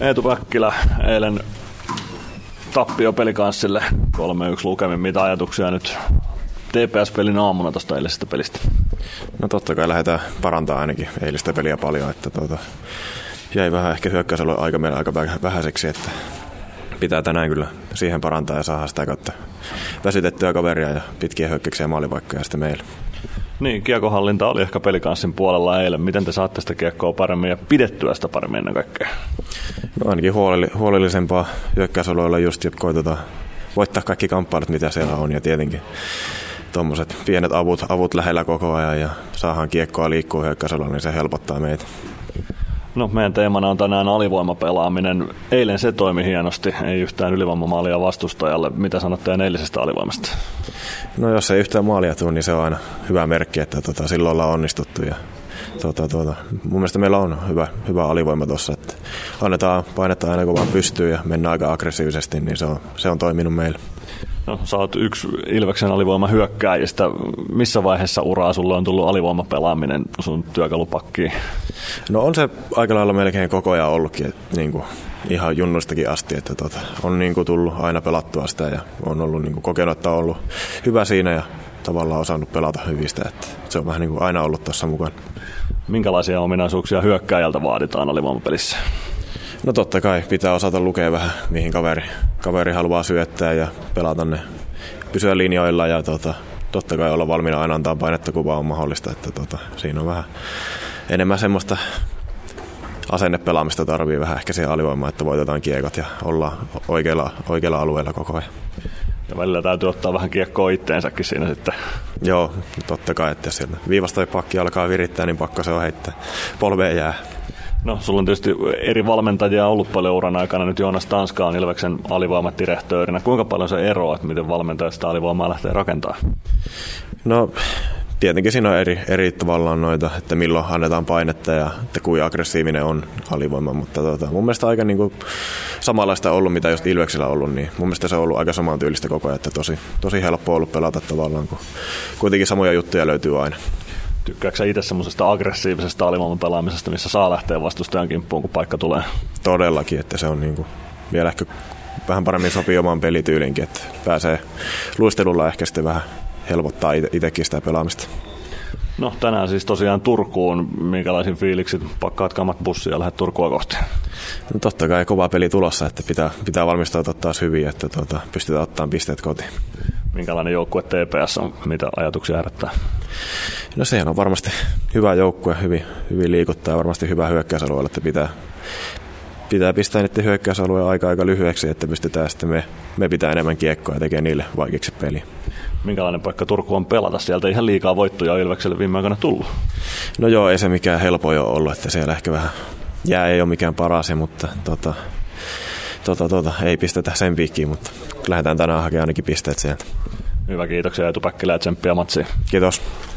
Eetu Päkkilä eilen tappio pelikanssille 3-1 lukemin. Mitä ajatuksia nyt TPS-pelin aamuna tuosta eilisestä pelistä? No totta kai lähdetään parantaa ainakin eilistä peliä paljon, että tuota, jäi vähän ehkä hyökkäysalue aika meillä aika vähäiseksi, että pitää tänään kyllä siihen parantaa ja saada sitä kautta väsytettyä kaveria ja pitkiä hyökkäyksiä maalipaikkoja sitten meillä. Niin, kiekohallinta oli ehkä pelikanssin puolella eilen. Miten te saatte sitä kiekkoa paremmin ja pidettyä sitä paremmin ennen kaikkea? No ainakin huolellisempaa hyökkäysalueella just koitetaan voittaa kaikki kamppailut, mitä siellä on ja tietenkin tuommoiset pienet avut, avut lähellä koko ajan ja saadaan kiekkoa liikkua hyökkäysalueella, niin se helpottaa meitä. No, meidän teemana on tänään alivoimapelaaminen. Eilen se toimi hienosti, ei yhtään ylivoimamaalia vastustajalle. Mitä sanotte eilisestä alivoimasta? No jos ei yhtään maalia tule, niin se on aina hyvä merkki, että tota, silloin ollaan onnistuttu. Ja, tota, tota, mun mielestä meillä on hyvä, hyvä alivoima tuossa, annetaan painetta aina kun vaan pystyy ja mennään aika aggressiivisesti, niin se on, se on toiminut meille. No, sä oot yksi Ilveksen alivoima hyökkääjistä. Missä vaiheessa uraa sulle on tullut alivoimapelaaminen sun työkalupakkiin? No on se aika lailla melkein koko ajan ollutkin, että niin kuin, ihan junnustakin asti, että tota, on niin kuin tullut aina pelattua sitä ja on ollut niin kuin kokenut, että on ollut hyvä siinä ja tavallaan osannut pelata hyvistä, että se on vähän niin kuin aina ollut tuossa mukana. Minkälaisia ominaisuuksia hyökkääjältä vaaditaan alivoimapelissä? No totta kai pitää osata lukea vähän, mihin kaveri, kaveri haluaa syöttää ja pelata ne, pysyä linjoilla ja tota, totta kai olla valmiina aina antaa painetta, kun vaan on mahdollista. Että tota, siinä on vähän enemmän semmoista asennepelaamista tarvii vähän ehkä siihen alivoimaan, että voitetaan kiekot ja ollaan oikealla, oikealla alueella koko ajan. Ja välillä täytyy ottaa vähän kiekkoa itteensäkin siinä sitten. Joo, totta kai, että sieltä viivasta pakki alkaa virittää, niin pakko se on heittää. Polveen jää. No, sulla on tietysti eri valmentajia ollut paljon uran aikana. Nyt Joonas Tanska on Ilveksen alivoimatirehtöörinä. Kuinka paljon se eroaa, että miten valmentajat sitä alivoimaa lähtee rakentamaan? No, tietenkin siinä on eri, eri tavallaan noita, että milloin annetaan painetta ja että kuinka aggressiivinen on alivoima, mutta tota, mun mielestä aika niin kuin samanlaista ollut, mitä just Ilveksellä on ollut, niin mun mielestä se on ollut aika samantyylistä koko ajan, että tosi, tosi helppo ollut pelata tavallaan, kun kuitenkin samoja juttuja löytyy aina. Tykkääksä itse semmoisesta aggressiivisesta alivoiman pelaamisesta, missä saa lähteä vastustajan kimppuun, kun paikka tulee? Todellakin, että se on niin kuin vielä ehkä vähän paremmin sopii omaan pelityylinkin, että pääsee luistelulla ehkä sitten vähän helpottaa itsekin sitä pelaamista. No tänään siis tosiaan Turkuun. Minkälaisin fiiliksit pakkaat kamat bussia ja lähdet Turkua kohti? No totta kai kova peli tulossa, että pitää, pitää valmistautua taas hyvin, että tuota, pystytään ottamaan pisteet kotiin. Minkälainen joukkue TPS on? Mitä ajatuksia herättää? No sehän on varmasti hyvä joukkue, hyvin, hyvin liikuttaa ja varmasti hyvä hyökkäysalueella, että pitää, pitää pistää niiden hyökkäysalueen aika aika lyhyeksi, että pystytään sitten me, me pitää enemmän kiekkoa ja tekee niille vaikeiksi peliä. Minkälainen paikka Turku on pelata? Sieltä ihan liikaa voittoja Ilvekselle viime aikoina tullut. No joo, ei se mikään helpoin ole ollut, että siellä ehkä vähän jää ei ole mikään paras, mutta tota, tota, tota, ei pistetä sen piikkiin, mutta lähdetään tänään hakemaan ainakin pisteet sieltä. Hyvä, kiitoksia Eetu Päkkilä ja tsemppiä matsiin. Kiitos.